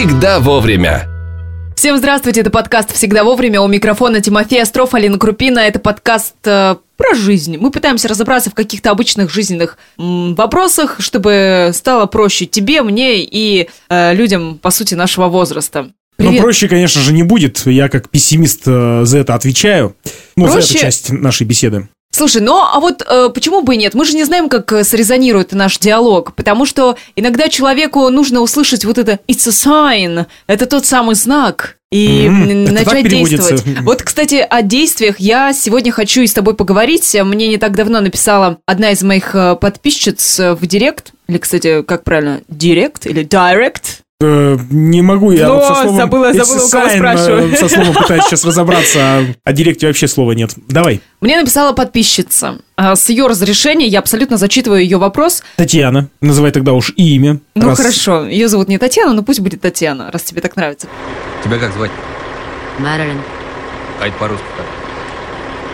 всегда вовремя. Всем здравствуйте, это подкаст «Всегда вовремя». У микрофона Тимофей Остров, Алина Крупина. Это подкаст э, про жизнь. Мы пытаемся разобраться в каких-то обычных жизненных м, вопросах, чтобы стало проще тебе, мне и э, людям, по сути, нашего возраста. Но Привет. проще, конечно же, не будет. Я как пессимист э, за это отвечаю. Ну, за Проще? эту часть нашей беседы. Слушай, ну а вот э, почему бы и нет? Мы же не знаем, как э, срезонирует наш диалог, потому что иногда человеку нужно услышать вот это «it's a sign», это тот самый знак, и так начать действовать. Вот, кстати, о действиях я сегодня хочу и с тобой поговорить. Мне не так давно написала одна из моих э, подписчиц э, в директ, или, кстати, как правильно, директ или директ? Э, не могу я Ну, вот со словом... забыла- забыла, у кого спрашиваю. Со словом пытаюсь сейчас разобраться, а о директе вообще слова нет. Давай. Мне написала подписчица. С ее разрешения я абсолютно зачитываю ее вопрос. Татьяна. Называй тогда уж и имя. Ну раз- хорошо, ее зовут не Татьяна, но пусть будет Татьяна, раз тебе так нравится. Тебя как звать? Мэрилин. Это по-русски как?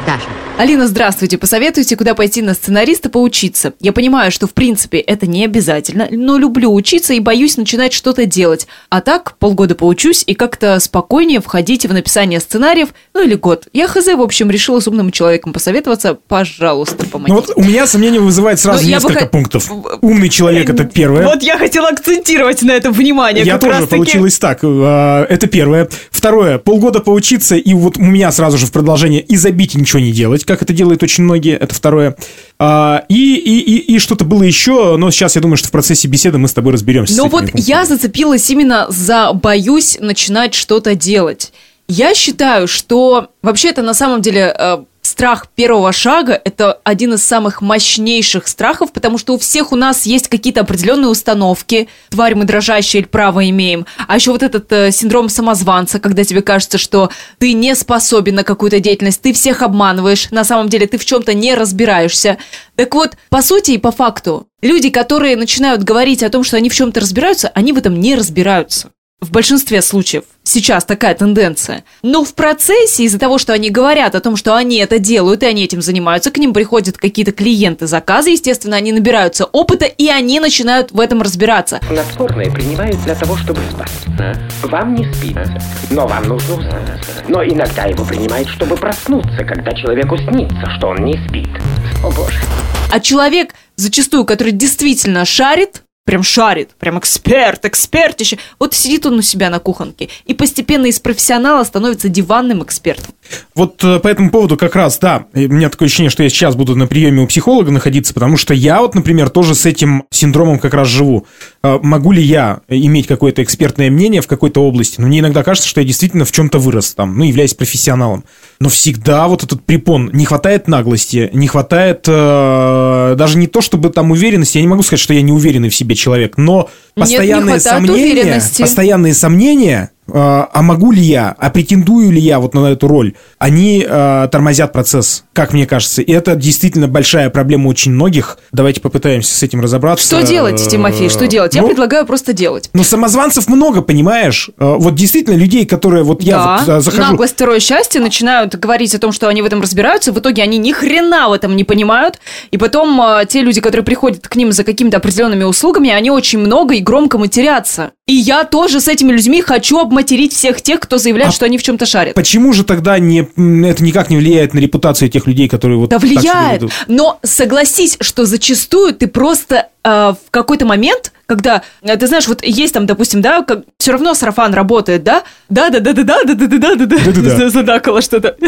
Даша. Алина, здравствуйте. Посоветуйте, куда пойти на сценариста поучиться. Я понимаю, что в принципе это не обязательно, но люблю учиться и боюсь начинать что-то делать. А так, полгода поучусь и как-то спокойнее входите в написание сценариев, ну или год. Я хз, в общем, решила с умным человеком посоветоваться. Пожалуйста, помогите. Ну вот у меня сомнение вызывает сразу Ну, бы несколько хот- пунктов. Умный человек это первое. Вот я хотела акцентировать на этом внимание. Я тоже раз-таки. получилось так. Э, Это первое. Второе. Полгода поучиться, и вот у меня сразу же в продолжение и забить и ничего не делать, как это делают очень многие. Это второе. А, И, и, и, и что-то было еще, но сейчас я думаю, что в процессе беседы мы с тобой разберемся. Но вот пунктами. я зацепилась именно за боюсь начинать что-то делать. Я считаю, что вообще это на самом деле э, страх первого шага это один из самых мощнейших страхов, потому что у всех у нас есть какие-то определенные установки, тварь мы дрожащие или право имеем. А еще вот этот э, синдром самозванца, когда тебе кажется, что ты не способен на какую-то деятельность, ты всех обманываешь, на самом деле ты в чем-то не разбираешься. Так вот, по сути и по факту, люди, которые начинают говорить о том, что они в чем-то разбираются, они в этом не разбираются. В большинстве случаев сейчас такая тенденция. Но в процессе, из-за того, что они говорят о том, что они это делают, и они этим занимаются, к ним приходят какие-то клиенты, заказы, естественно, они набираются опыта, и они начинают в этом разбираться. Снотворное принимают для того, чтобы спать. Вам не спится, но вам нужно уснуть. Но иногда его принимают, чтобы проснуться, когда человеку снится, что он не спит. О боже. А человек, зачастую, который действительно шарит, прям шарит, прям эксперт, экспертище, вот сидит он у себя на кухонке и постепенно из профессионала становится диванным экспертом. Вот э, по этому поводу как раз, да, у меня такое ощущение, что я сейчас буду на приеме у психолога находиться, потому что я вот, например, тоже с этим синдромом как раз живу. Э, Могу ли я иметь какое-то экспертное мнение в какой-то области? Ну, мне иногда кажется, что я действительно в чем-то вырос там, ну, являюсь профессионалом. Но всегда вот этот препон, не хватает наглости, не хватает э, даже не то, чтобы там уверенности, я не могу сказать, что я не уверенный в себе человек, но не постоянные хватает сомнения, уверенности. постоянные сомнения, а могу ли я, а претендую ли я вот на эту роль, они э, тормозят процесс, как мне кажется. И это действительно большая проблема очень многих. Давайте попытаемся с этим разобраться. Что делать, Тимофей, что делать? Я Ну, предлагаю просто делать. ну, самозванцев много, понимаешь? Э, Вот действительно людей, которые вот я да, вот, э, захожу... наглость второе счастье, начинают говорить о том, что они в этом разбираются, в итоге они ни хрена в этом не понимают, и потом те люди, которые приходят к ним за какими-то определенными услугами, они очень много и громко матерятся. И я тоже с этими людьми хочу обматерить всех тех, кто заявляет, А что они в чем-то шарят. Почему же тогда не, это никак не влияет на репутацию тех людей, которые вот Да влияет. Но согласись, что зачастую ты просто э, в какой-то момент, когда, э, ты знаешь, вот есть там, допустим, да, все равно сарафан работает, да? Да, да, да, да, да, да, да, да, да, да, Да-да-да. да, задакало что-то.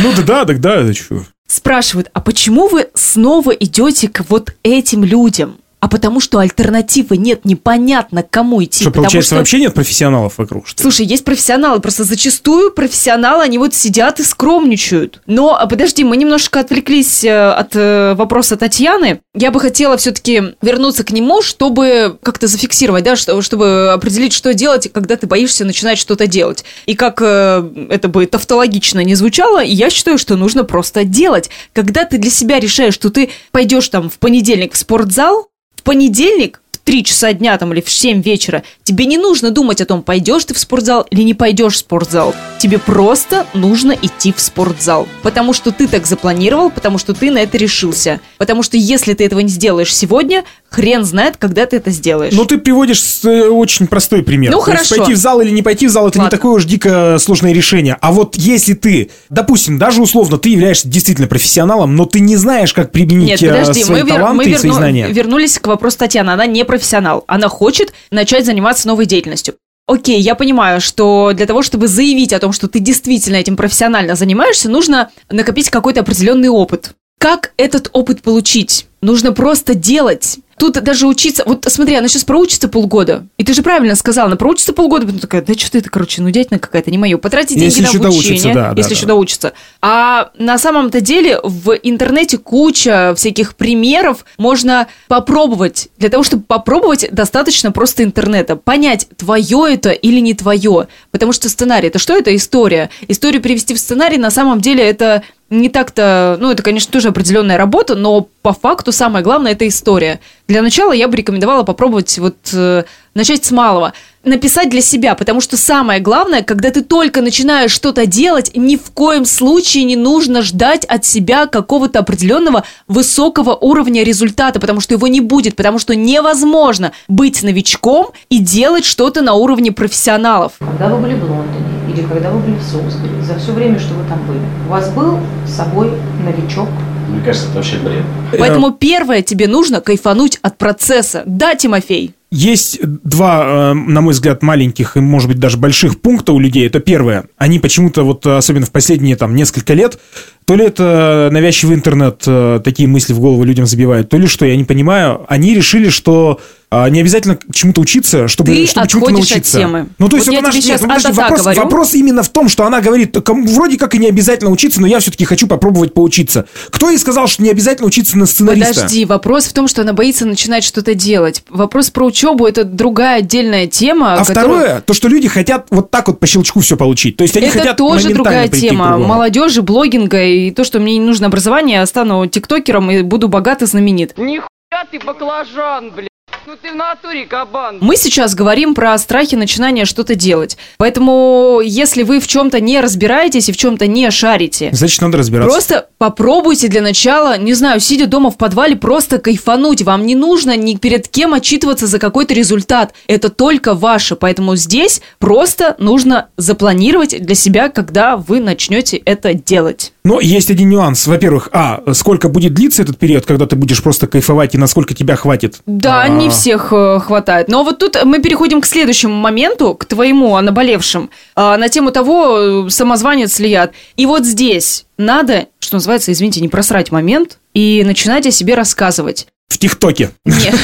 Ну да, да, так да, это что? Спрашивают, а почему вы снова идете к вот этим людям? А потому что альтернативы нет, непонятно, к кому идти. Что, получается, что- вообще нет профессионалов вокруг? Что? Слушай, есть профессионалы, просто зачастую профессионалы, они вот сидят и скромничают. Но, а, подожди, мы немножко отвлеклись э, от э, вопроса Татьяны. Я бы хотела все-таки вернуться к нему, чтобы как-то зафиксировать, да, что- чтобы определить, что делать, когда ты боишься начинать что-то делать. И как э, это бы тавтологично не звучало, я считаю, что нужно просто делать. Когда ты для себя решаешь, что ты пойдешь там в понедельник в спортзал, понедельник 3 часа дня там или в 7 вечера, тебе не нужно думать о том, пойдешь ты в спортзал или не пойдешь в спортзал. Тебе просто нужно идти в спортзал. Потому что ты так запланировал, потому что ты на это решился. Потому что если ты этого не сделаешь сегодня, хрен знает, когда ты это сделаешь. Ну, ты приводишь э, очень простой пример. Ну, То есть хорошо. пойти в зал или не пойти в зал, это не Ладно. такое уж дико сложное решение. А вот если ты, допустим, даже условно, ты являешься действительно профессионалом, но ты не знаешь, как применить Нет, э, подожди, свои мы, таланты мы и свои верну- знания. вернулись к вопросу Татьяны. Она не профессионал. Она хочет начать заниматься новой деятельностью. Окей, я понимаю, что для того, чтобы заявить о том, что ты действительно этим профессионально занимаешься, нужно накопить какой-то определенный опыт. Как этот опыт получить? Нужно просто делать. Тут даже учиться... Вот смотри, она сейчас проучится полгода. И ты же правильно сказала, она проучится полгода, потом такая, да что это, короче, ну дядька какая-то, не мое. Потратить деньги Если на обучение, доучится, да, да, если еще да. доучится. А на самом-то деле в интернете куча всяких примеров можно попробовать. Для того, чтобы попробовать, достаточно просто интернета. Понять, твое это или не твое. Потому что сценарий, это что это? История. Историю перевести в сценарий на самом деле это не так-то, ну, это, конечно, тоже определенная работа, но по факту самое главное – это история. Для начала я бы рекомендовала попробовать вот э, начать с малого. Написать для себя, потому что самое главное, когда ты только начинаешь что-то делать, ни в коем случае не нужно ждать от себя какого-то определенного высокого уровня результата, потому что его не будет, потому что невозможно быть новичком и делать что-то на уровне профессионалов. Когда вы были в Лондоне или когда вы были в Солсбери, за все время, что вы там были, у вас был с собой новичок? Мне кажется, это вообще бред. Поэтому первое тебе нужно кайфануть от процесса. Да, Тимофей? Есть два, э, на мой взгляд, маленьких и, может быть, даже больших пункта у людей. Это первое. Они почему-то, вот особенно в последние там несколько лет, то ли это навязчивый интернет э, такие мысли в голову людям забивает, то ли что, я не понимаю. Они решили, что а, не обязательно чему-то учиться, чтобы, Ты чтобы чему-то отходишь от научиться. темы. Ну, то Вот есть, тебе ж- сейчас нет, ну, подожди, вопрос, говорю. вопрос именно в том, что она говорит, кому- вроде как и не обязательно учиться, но я все-таки хочу попробовать поучиться. Кто ей сказал, что не обязательно учиться на сценариста? Подожди, вопрос в том, что она боится начинать что-то делать. Вопрос про учебу это другая отдельная тема. А которую- второе, то, что люди хотят вот так вот по щелчку все получить. То есть они это хотят тоже другая тема. Молодежи, блогинга и то, что мне не нужно образование, я стану тиктокером и буду богат и знаменит. Нихуя ты баклажан, блядь. Ну ты в натуре кабан. Мы сейчас говорим про страхи начинания что-то делать. Поэтому, если вы в чем-то не разбираетесь и в чем-то не шарите, Значит, надо разбираться. Просто попробуйте для начала, не знаю, сидя дома в подвале, просто кайфануть. Вам не нужно ни перед кем отчитываться за какой-то результат. Это только ваше. Поэтому здесь просто нужно запланировать для себя, когда вы начнете это делать. Но есть один нюанс. Во-первых, а, сколько будет длиться этот период, когда ты будешь просто кайфовать, и насколько тебя хватит? Да, А, не всех э, хватает. Но вот тут мы переходим к следующему моменту, к твоему о наболевшем, а, на тему того, э, самозванец ли я. И вот здесь надо, что называется, извините, не просрать момент и начинать о себе рассказывать. В ТикТоке. Нет.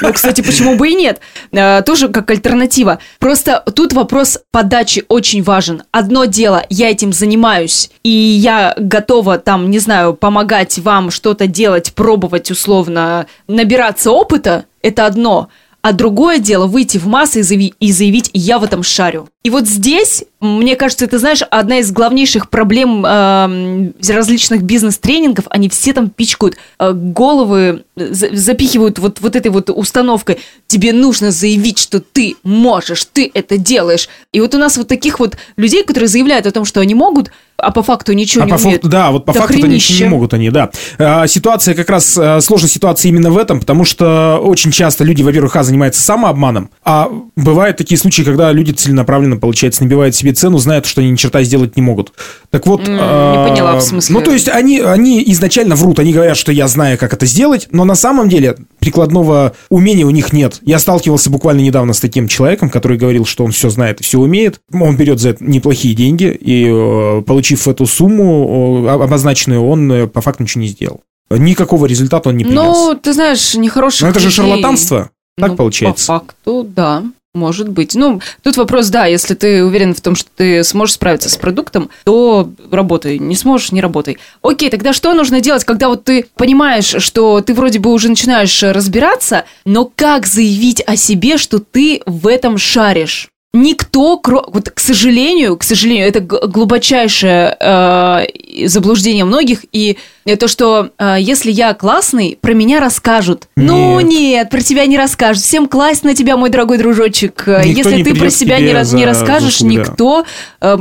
Ну, кстати, почему бы и нет? Э, Тоже как альтернатива. Просто тут вопрос подачи очень важен. Одно дело, я этим занимаюсь, и я готова там, не знаю, помогать вам что-то делать, пробовать условно, набираться опыта, это одно. А другое дело выйти в массы и заяви- и заявить «я в этом шарю». И вот здесь, мне кажется, ты знаешь, одна из главнейших проблем эм, различных бизнес-тренингов, они все там пичкают э, головы, за- запихивают вот, вот этой вот установкой. Тебе нужно заявить, что ты можешь, ты это делаешь. И вот у нас вот таких вот людей, которые заявляют о том, что они могут, а по факту ничего А не по умеют. факту, да, вот по Да факту они ничего не могут они, да. А, ситуация как раз, а, сложная ситуация именно в этом, потому что очень часто люди, во-первых, а, занимаются самообманом, а бывают такие случаи, когда люди целенаправленно, получается, набивают себе цену, знают, что они ни черта сделать не могут. Так вот... Не а, поняла, в смысле? Ну, то есть они, они изначально врут, они говорят, что я знаю, как это сделать, но на самом деле прикладного умения у них нет. Я сталкивался буквально недавно с таким человеком, который говорил, что он все знает и все умеет. Он берет за это неплохие деньги, и э, получив эту сумму обозначенную, он э, по факту ничего не сделал. Никакого результата он не принес. Ну, ты знаешь, нехороших Но это же шарлатанство, так Ну, получается. По факту, да. Может быть. Ну, тут вопрос, да, если ты уверен в том, что ты сможешь справиться с продуктом, то работай. Не сможешь, не работай. Окей, тогда что нужно делать, когда вот ты понимаешь, что ты вроде бы уже начинаешь разбираться, но как заявить о себе, что ты в этом шаришь? Никто, вот, к сожалению, к сожалению, это г- глубочайшая э, заблуждение многих, и то, что э, если я классный, про меня расскажут. Ну Нет. нет, про тебя не расскажут. Всем класть на тебя, мой дорогой дружочек. Э, Никто если ты про себя не, раз- не расскажешь, заслугу, да. никто... э,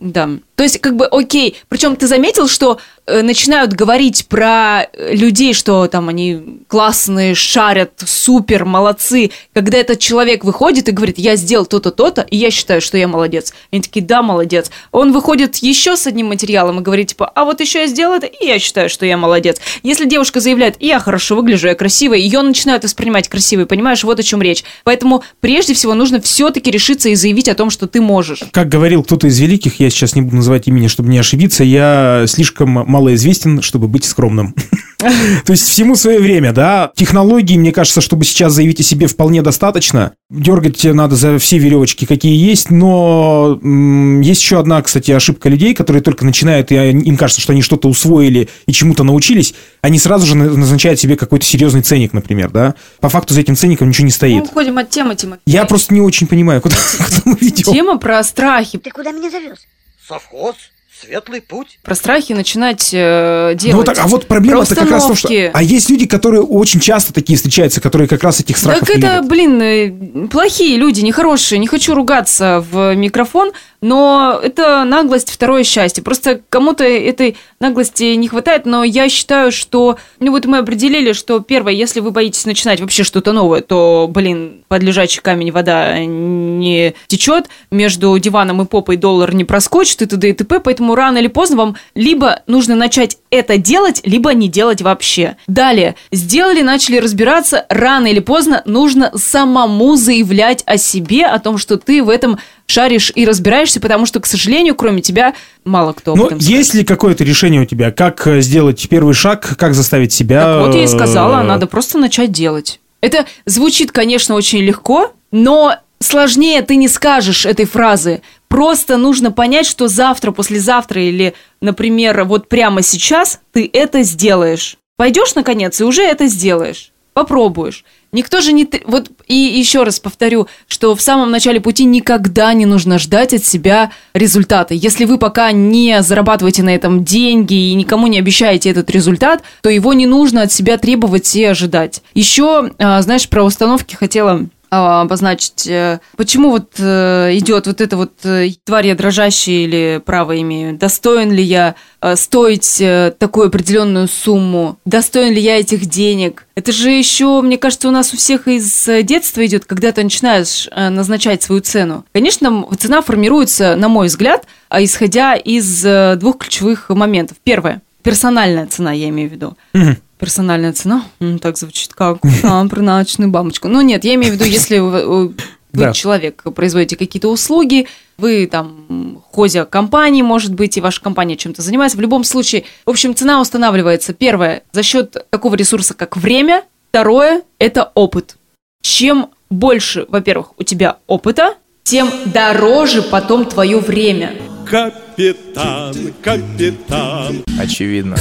да. То есть, как бы, окей. Причем ты заметил, что э, начинают говорить про э, людей, что там они классные, шарят, супер, молодцы. Когда этот человек выходит и говорит, я сделал то-то, то-то, и я считаю, что я молодец. Они такие, да, молодец. Он выходит еще с одним материалом и говорит, типа, а вот еще я сделал это, и я считаю, что я молодец. Если девушка заявляет, я хорошо выгляжу, я красивая, ее начинают воспринимать красивой, понимаешь, вот о чем речь. Поэтому прежде всего нужно все-таки решиться и заявить о том, что ты можешь. Как говорил кто-то из великих, я сейчас не буду называть имени, чтобы не ошибиться, я слишком малоизвестен, чтобы быть скромным. То есть всему свое время, да. Технологий, мне кажется, чтобы сейчас заявить о себе вполне достаточно. Дергать надо за все веревочки, какие есть, но м, есть еще одна, кстати, ошибка людей, которые только начинают, и им кажется, что они что-то усвоили и чему-то научились, они сразу же на- назначают себе какой-то серьезный ценник, например, да. По факту за этим ценником ничего не Мы стоит. уходим от темы, Тимофей. Я просто не очень понимаю, куда, куда мы ведем. Тема про страхи. Ты куда меня зовешь? Совхоз, светлый путь. Про страхи начать э, делать. Ну, так, а вот проблема-то Про как раз в том, что... А есть люди, которые очень часто такие встречаются, которые как раз этих страхов Так не это, любят. блин, э, плохие люди, нехорошие. Не хочу ругаться в микрофон, но это наглость, второе счастье. Просто кому-то этой наглости не хватает, но я считаю, что... Ну вот мы определили, что первое, если вы боитесь начинать вообще что-то новое, то, блин, под лежачий камень вода не течет, между диваном и попой доллар не проскочит и т.д. и т.п. Поэтому рано или поздно вам либо нужно начать это делать, либо не делать вообще. Далее, сделали, начали разбираться, рано или поздно нужно самому заявлять о себе, о том, что ты в этом шаришь и разбираешься, потому что, к сожалению, кроме тебя мало кто об Ну, этом есть ли какое-то решение у тебя? Как э, сделать первый шаг? Как заставить себя... Так вот я и сказала, э, надо просто начать делать. Это звучит, конечно, очень легко, но сложнее ты не скажешь этой фразы. Просто нужно понять, что завтра, послезавтра или, например, вот прямо сейчас ты это сделаешь. Пойдешь, наконец, и уже это сделаешь. Попробуешь. Никто же не... Вот и еще раз повторю, что в самом начале пути никогда не нужно ждать от себя результата. Если вы пока не зарабатываете на этом деньги и никому не обещаете этот результат, то его не нужно от себя требовать и ожидать. Еще, а, знаешь, про установки хотела обозначить, э, почему вот э, идет вот это вот э, тварь я дрожащая или право имею, достоин ли я стоить такую определенную сумму, достоин ли я этих денег. Это же еще, мне кажется, у нас у всех из детства идет, когда ты начинаешь назначать свою цену. Конечно, цена формируется, на мой взгляд, а, исходя из двух ключевых моментов. Первое, персональная цена, я имею в виду. Мгм. Персональная цена? Так звучит как про научную бабочку. Ну нет, я имею в виду, если вы, вы Да. человек, производите какие-то услуги, вы там хозя компании, может быть, и ваша компания чем-то занимается. В любом случае, в общем, цена устанавливается, первое, за счет такого ресурса, как время. Второе – это опыт. Чем больше, во-первых, у тебя опыта, тем дороже потом твое время. Капитан, капитан. Очевидно.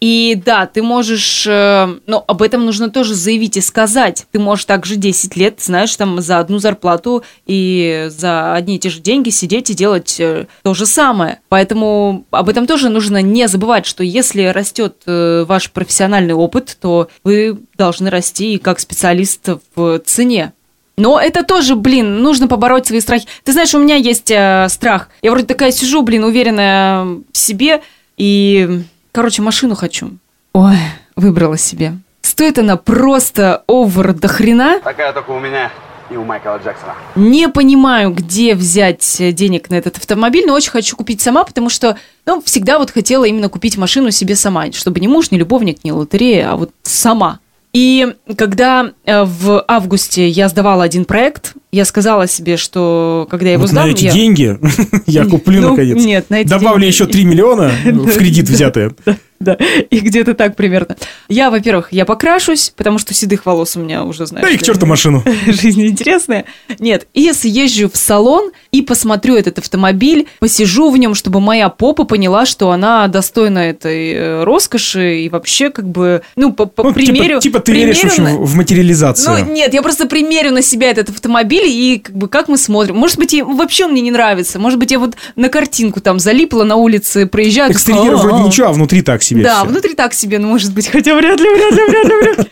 И да, ты можешь, э, но об этом нужно тоже заявить и сказать. Ты можешь также 10 лет, знаешь, там за одну зарплату и за одни и те же деньги сидеть и делать э, то же самое. Поэтому об этом тоже нужно не забывать, что если растет э, ваш профессиональный опыт, то вы должны расти и как специалист в цене. Но это тоже, блин, нужно побороть свои страхи. Ты знаешь, у меня есть э, страх. Я вроде такая сижу, блин, уверенная в себе и, короче, машину хочу. Ой, выбрала себе. Стоит она просто овер до хрена. Такая только у меня и у Майкла Джексона. Не понимаю, где взять э, денег на этот автомобиль, но очень хочу купить сама, потому что, ну, всегда вот хотела именно купить машину себе сама, чтобы не муж, не любовник, не лотерея, а вот сама. И когда э, в августе я сдавала один проект, я сказала себе, что когда я его Вот сдам... на эти я- деньги я куплю Ну, наконец. нет, на эти Добавлю деньги- еще 3 миллиона в кредит взятые. да. И где-то так примерно. Я, во-первых, я покрашусь, потому что седых волос у меня уже, знаешь Да и к черту машину. Жизнь интересная. Нет, и съезжу в салон и посмотрю этот автомобиль, посижу в нем, чтобы моя попа поняла, что она достойна этой э, роскоши и вообще как бы, ну, по, по Ну, типа- примерю... Типа ты веришь, в примерю общем, на- в материализацию. ну, нет, я просто примерю на себя этот автомобиль и как бы как мы смотрим. Может быть, и вообще он мне не нравится. Может быть, я вот на картинку там залипла на улице, проезжаю. Экстерьер вроде ничего, а внутри так себе. Да, всё. внутри так себе, ну, может быть, хотя вряд ли, вряд ли, вряд ли, вряд ли.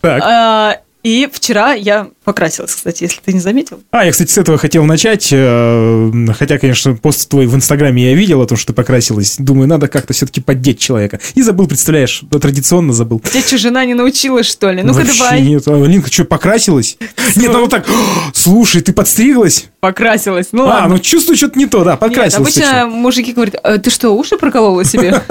Так. А, И вчера я покрасилась, кстати, если ты не заметил. А, я, кстати, с этого хотел начать, э, хотя, конечно, пост твой в Инстаграме я видел о том, что ты покрасилась. Думаю, надо как-то все-таки поддеть человека. И забыл, представляешь, традиционно забыл. Тебя что, жена не научила, что ли? Ну-ка Вообще давай. нет. А, Линка, что, покрасилась? Нет, она вот так, «О, слушай, ты подстриглась? Покрасилась. Ну а, ладно. ну чувствую, что-то не то, да, ты обычно мужики говорят, «Э, ты что, уши проколола себе? чё?»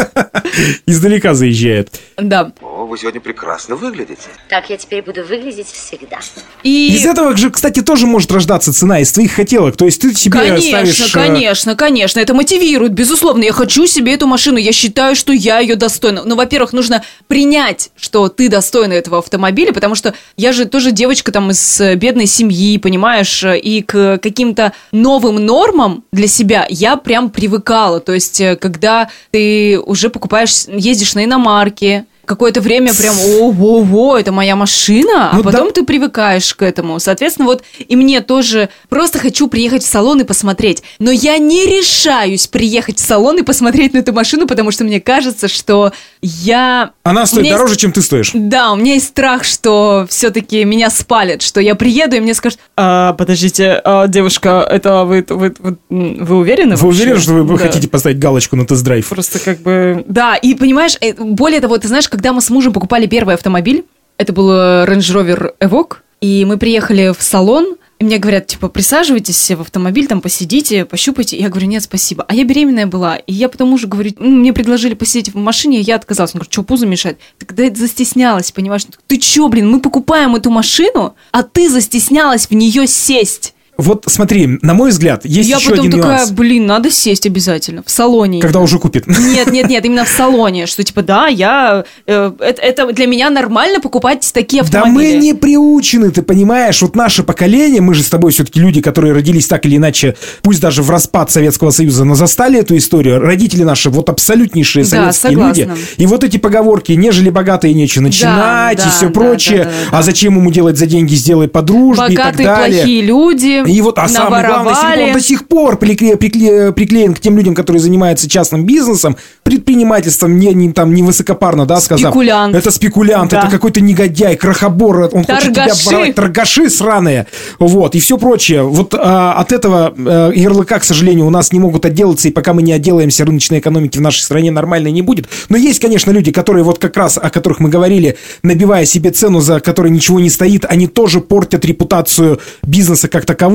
Издалека заезжает. Да. Вы сегодня прекрасно выглядите. Так я теперь буду выглядеть всегда. Из И этого же, кстати, тоже может рождаться цена из твоих хотелок. То есть ты себе Конечно, ставишь... э, конечно, конечно. Это мотивирует, безусловно. Я хочу себе эту машину. Я считаю, что я ее достойна. Ну, во-первых, нужно принять, что ты достойна этого автомобиля, потому что я же тоже девочка там из э, бедной семьи, понимаешь, и к каким-то новым нормам для себя я прям привыкала. То есть, э, когда ты уже покупаешь, ездишь на иномарке, какое-то время прям, ого-го, это моя машина, а Ну да. потом ты привыкаешь к этому. Соответственно, вот и мне тоже просто хочу приехать в салон и посмотреть. Но я не решаюсь приехать в салон и посмотреть на эту машину, потому что мне кажется, что я... Она стоит меня дороже, есть- чем ты стоишь. Да, у меня есть страх, что все-таки меня спалят, что я приеду и мне скажут, а, подождите, а, девушка, это вы, вы, вы, вы уверены Вы вообще?» уверены, что вы Да. хотите поставить галочку на тест-драйв? Просто как бы... Да, и понимаешь, э, более того, ты знаешь, когда мы с мужем покупали первый автомобиль, это был э, Range Rover Evoque, и мы приехали в салон, и мне говорят, типа, присаживайтесь в автомобиль, там посидите, пощупайте. Я говорю, нет, спасибо. А я беременная была. И я потому же говорю, «Ну, мне предложили посидеть в машине, я отказалась. Он говорит, что, пузо мешает? Тогда я застеснялась, понимаешь? Ты чё, блин, мы покупаем эту машину, а ты застеснялась в нее сесть. Вот смотри, на мой взгляд, есть я еще потом один такая, нюанс. блин, надо сесть обязательно в салоне. Когда уже купит. Нет, нет, нет, именно в салоне, что типа, да, я, э, это, это для меня нормально покупать такие Да автомобили. мы не приучены, ты понимаешь, вот наше поколение, мы же с тобой все-таки люди, которые родились так или иначе, пусть даже в распад Советского Союза, но застали эту историю. Родители наши вот абсолютнейшие Да, советские согласна. люди. И вот эти поговорки, нежели богатые нечего начинать да, и все да, прочее, да, да, да. а зачем ему делать за деньги, сделай по дружбе и так Богатые далее. плохие люди, И вот, а самое главное, наворовали. он до сих пор прикле- прикле- приклеен к тем людям, которые занимаются частным бизнесом, предпринимательством, не, не, там, не высокопарно, да, сказав. Спекулянт. Это спекулянт, Да. это какой-то негодяй, крохобор, он хочет тебя Торгаши. воровать, торгаши сраные, вот, и все прочее. Вот а, от этого а, ярлыка, к сожалению, у нас не могут отделаться, и пока мы не отделаемся, рыночной экономики в нашей стране нормальной не будет. Но есть, конечно, люди, которые вот как раз, о которых мы говорили, набивая себе цену, за которой ничего не стоит, они тоже портят репутацию бизнеса как такового,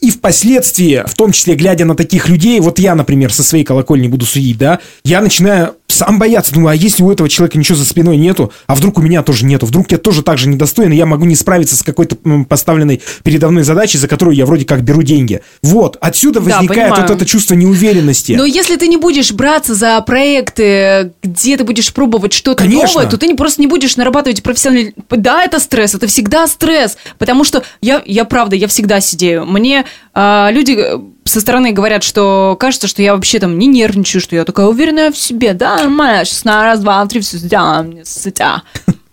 и впоследствии, в том числе, глядя на таких людей, вот я, например, со своей колокольни буду судить, да, я начинаю сам бояться, думаю, а если у этого человека ничего за спиной нету, а вдруг у меня тоже нету, вдруг я тоже так же недостоин, и я могу не справиться с какой-то поставленной передо мной задачей, за которую я вроде как беру деньги. Вот, отсюда Да, возникает понимаю. вот это чувство неуверенности. Но если ты не будешь браться за проекты, где ты будешь пробовать что-то новое, то ты не, просто не будешь нарабатывать профессиональный... Да, это стресс, это всегда стресс. Потому что я, я правда, я всегда сидею. Мне а, люди э, со стороны говорят, что кажется, что я вообще там не нервничаю, что я такая уверенная в себе. Да, нормально, сейчас на раз, два, три, все сделаем, мне сытя.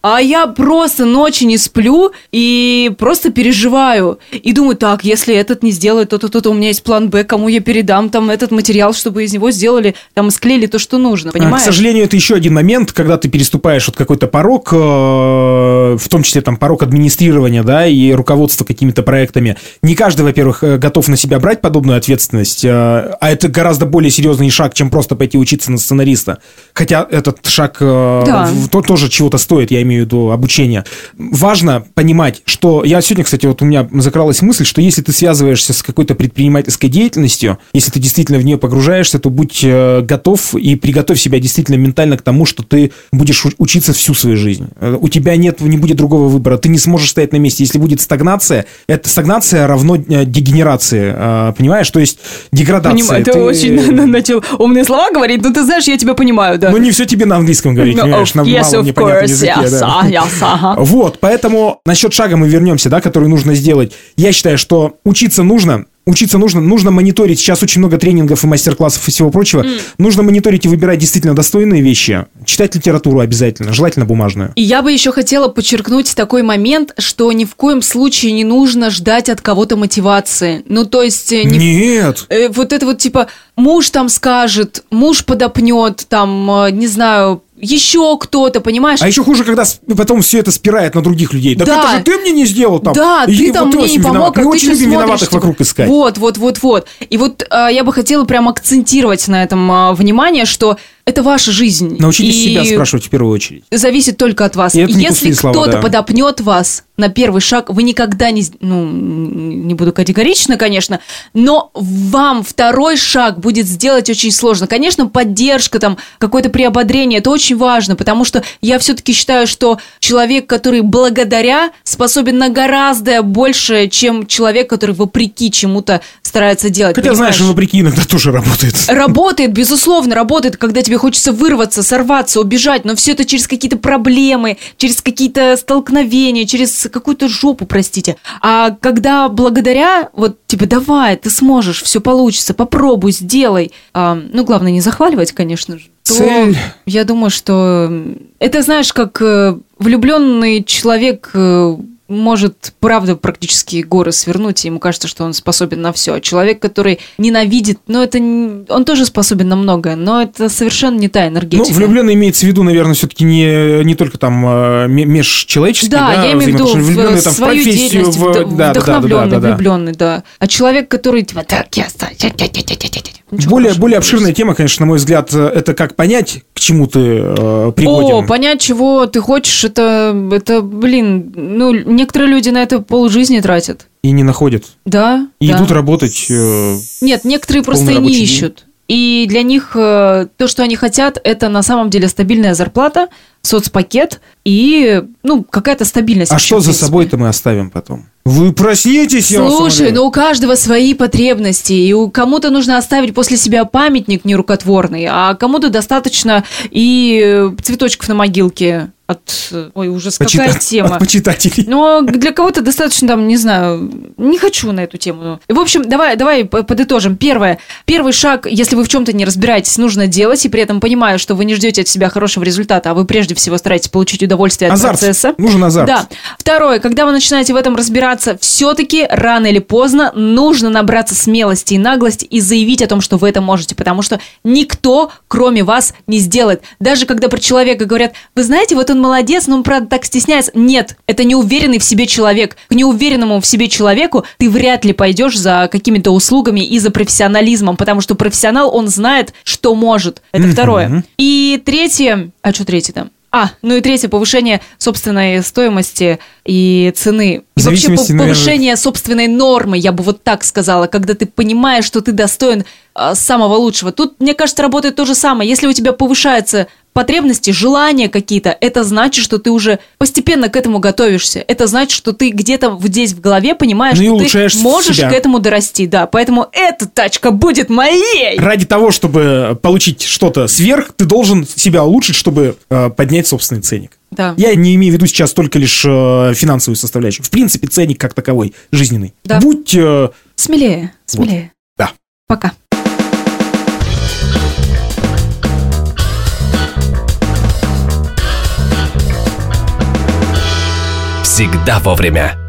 А я просто ночи не сплю и просто переживаю. И думаю, так, если этот не сделает то-то, то-то, у меня есть план Б, кому я передам там этот материал, чтобы из него сделали, там, склеили то, что нужно, А, понимаешь? К сожалению, это еще один момент, когда ты переступаешь вот какой-то порог, э, в том числе там порог администрирования, да, и руководства какими-то проектами. Не каждый, во-первых, э, готов на себя брать подобную ответственность, э, а это гораздо более серьезный шаг, чем просто пойти учиться на сценариста. Хотя этот шаг Да. тоже чего-то стоит, я имею имею в виду обучение. Важно понимать, что я сегодня, кстати, вот у меня закралась мысль, что если ты связываешься с какой-то предпринимательской деятельностью, если ты действительно в нее погружаешься, то будь э, готов и приготовь себя действительно ментально к тому, что ты будешь учиться всю свою жизнь. Э, У тебя нет, не будет другого выбора. Ты не сможешь стоять на месте. Если будет стагнация, это стагнация равно э, дегенерации. Понимаешь? То есть деградация. Понимаю, ты Ты- очень на- начал умные слова говорить, но ты знаешь, я тебя понимаю, да. Ну, не все тебе на английском говорить, Ну, понимаешь, of- на yes, малом of course, языке. yes, да. А, yes, ага. Вот, поэтому насчет шага мы вернемся, да, который нужно сделать. Я считаю, что учиться нужно, Учиться нужно, нужно мониторить. Сейчас очень много тренингов и мастер-классов и всего прочего. Нужно мониторить и выбирать действительно достойные вещи. Читать литературу обязательно, желательно бумажную. И я бы еще хотела подчеркнуть такой момент, что ни в коем случае не нужно ждать от кого-то мотивации. Ну, то есть... э, не- Нет. э, вот это вот типа муж там скажет, муж подопнет, там, э, не знаю, еще кто-то, понимаешь? А еще хуже, когда с- потом все это спирает на других людей. Так Да. это же ты мне не сделал там. Да, И ты вот там ты мне не помог, виноват. а Мы ты очень любим смотришь, виноватых типа, вокруг искать. Вот, вот, вот, вот. И вот э, я бы хотела прям акцентировать на этом э, внимание, что это ваша жизнь. Научитесь И себя спрашивать в первую очередь. Зависит только от вас. И это Если кто-то да. подопнет вас на первый шаг, вы никогда не... Ну, не буду категорично, конечно, но вам второй шаг будет сделать очень сложно. Конечно, поддержка, там, какое-то приободрение, это очень важно, потому что я все-таки считаю, что человек, который благодаря, способен на гораздо больше, чем человек, который вопреки чему-то старается делать. Хотя, знаешь, понимаешь? вопреки иногда тоже работает. Работает, безусловно, работает, когда тебе хочется вырваться, сорваться, убежать, но все это через какие-то проблемы, через какие-то столкновения, через какую-то жопу, простите. А когда благодаря, вот, типа, давай, ты сможешь, все получится, попробуй, сделай. А, ну, главное, не захваливать, конечно же. то Цель. Я думаю, что это, знаешь, как влюбленный человек э, может, правда, практически горы свернуть, и ему кажется, что он способен на все. А человек, который ненавидит, ну, это не- он тоже способен на многое, но это совершенно не та Ну, энергетика. влюбленный имеется в виду, наверное, все-таки не, не только там э, ме- межчеловеческие, Да, да, я имею в виду взаимоотношения. в, влюбленный там в свою профессию, деятельность, в... да, да, да, да, вдохновленный, да, да. влюбленный, да. А человек, который типа, так, я ста- я- я- я- я- я- я- я». Ничего Более, более обширная тема, конечно, на мой взгляд, э, это как понять, к чему ты э, пригоден. О, понять, чего ты хочешь, это, это, блин, ну, некоторые люди на это полжизни тратят. И не находят. Да, И да. идут работать. э, Нет, некоторые просто и не день. ищут. И для них э, то, что они хотят, это на самом деле стабильная зарплата, соцпакет и, ну, какая-то стабильность. А что за собой-то мы оставим потом? Вы проснитесь, я Слушай, умоляю. ну у каждого свои потребности, и у кому-то нужно оставить после себя памятник нерукотворный, а кому-то достаточно и цветочков на могилке от... э, Ой, ужас, какая Почита- тема. от почитателей. Но для кого-то достаточно, там, не знаю, не хочу на эту тему. В общем, давай, давай подытожим. Первое. Первый шаг, если вы в чем-то не разбираетесь, нужно делать, и при этом понимая, что вы не ждете от себя хорошего результата, а вы прежде всего стараетесь получить удовольствие от Азарт. процесса. Нужен азарт. Да. Второе, когда вы начинаете в этом разбираться, все-таки рано или поздно нужно набраться смелости и наглости и заявить о том, что вы это можете, потому что никто, кроме вас, не сделает. Даже когда про человека говорят, вы знаете, вот он молодец, но он, правда, так стесняется. Нет, это неуверенный в себе человек. К неуверенному в себе человеку ты вряд ли пойдешь за какими-то услугами и за профессионализмом, потому что профессионал, он знает, что может. Это второе. И третье... А что третье там? А, ну и третье, повышение собственной стоимости и цены. И вообще зависимости, пов- наверное- повышение собственной нормы, я бы вот так сказала, когда ты понимаешь, что ты достоин самого лучшего. Тут, мне кажется, работает то же самое. Если у тебя повышаются потребности, желания какие-то, это значит, что ты уже постепенно к этому готовишься. Это значит, что ты где-то здесь в голове понимаешь, Ну что ты можешь себя. к этому дорасти. Да, поэтому эта тачка будет моей! Ради того, чтобы получить что-то сверх, ты должен себя улучшить, чтобы э, поднять собственный ценник. Да. Я не имею в виду сейчас только лишь э, финансовую составляющую. В принципе, ценник как таковой жизненный. Да. Будь... э, Смелее, смелее. да. Пока. Всегда вовремя.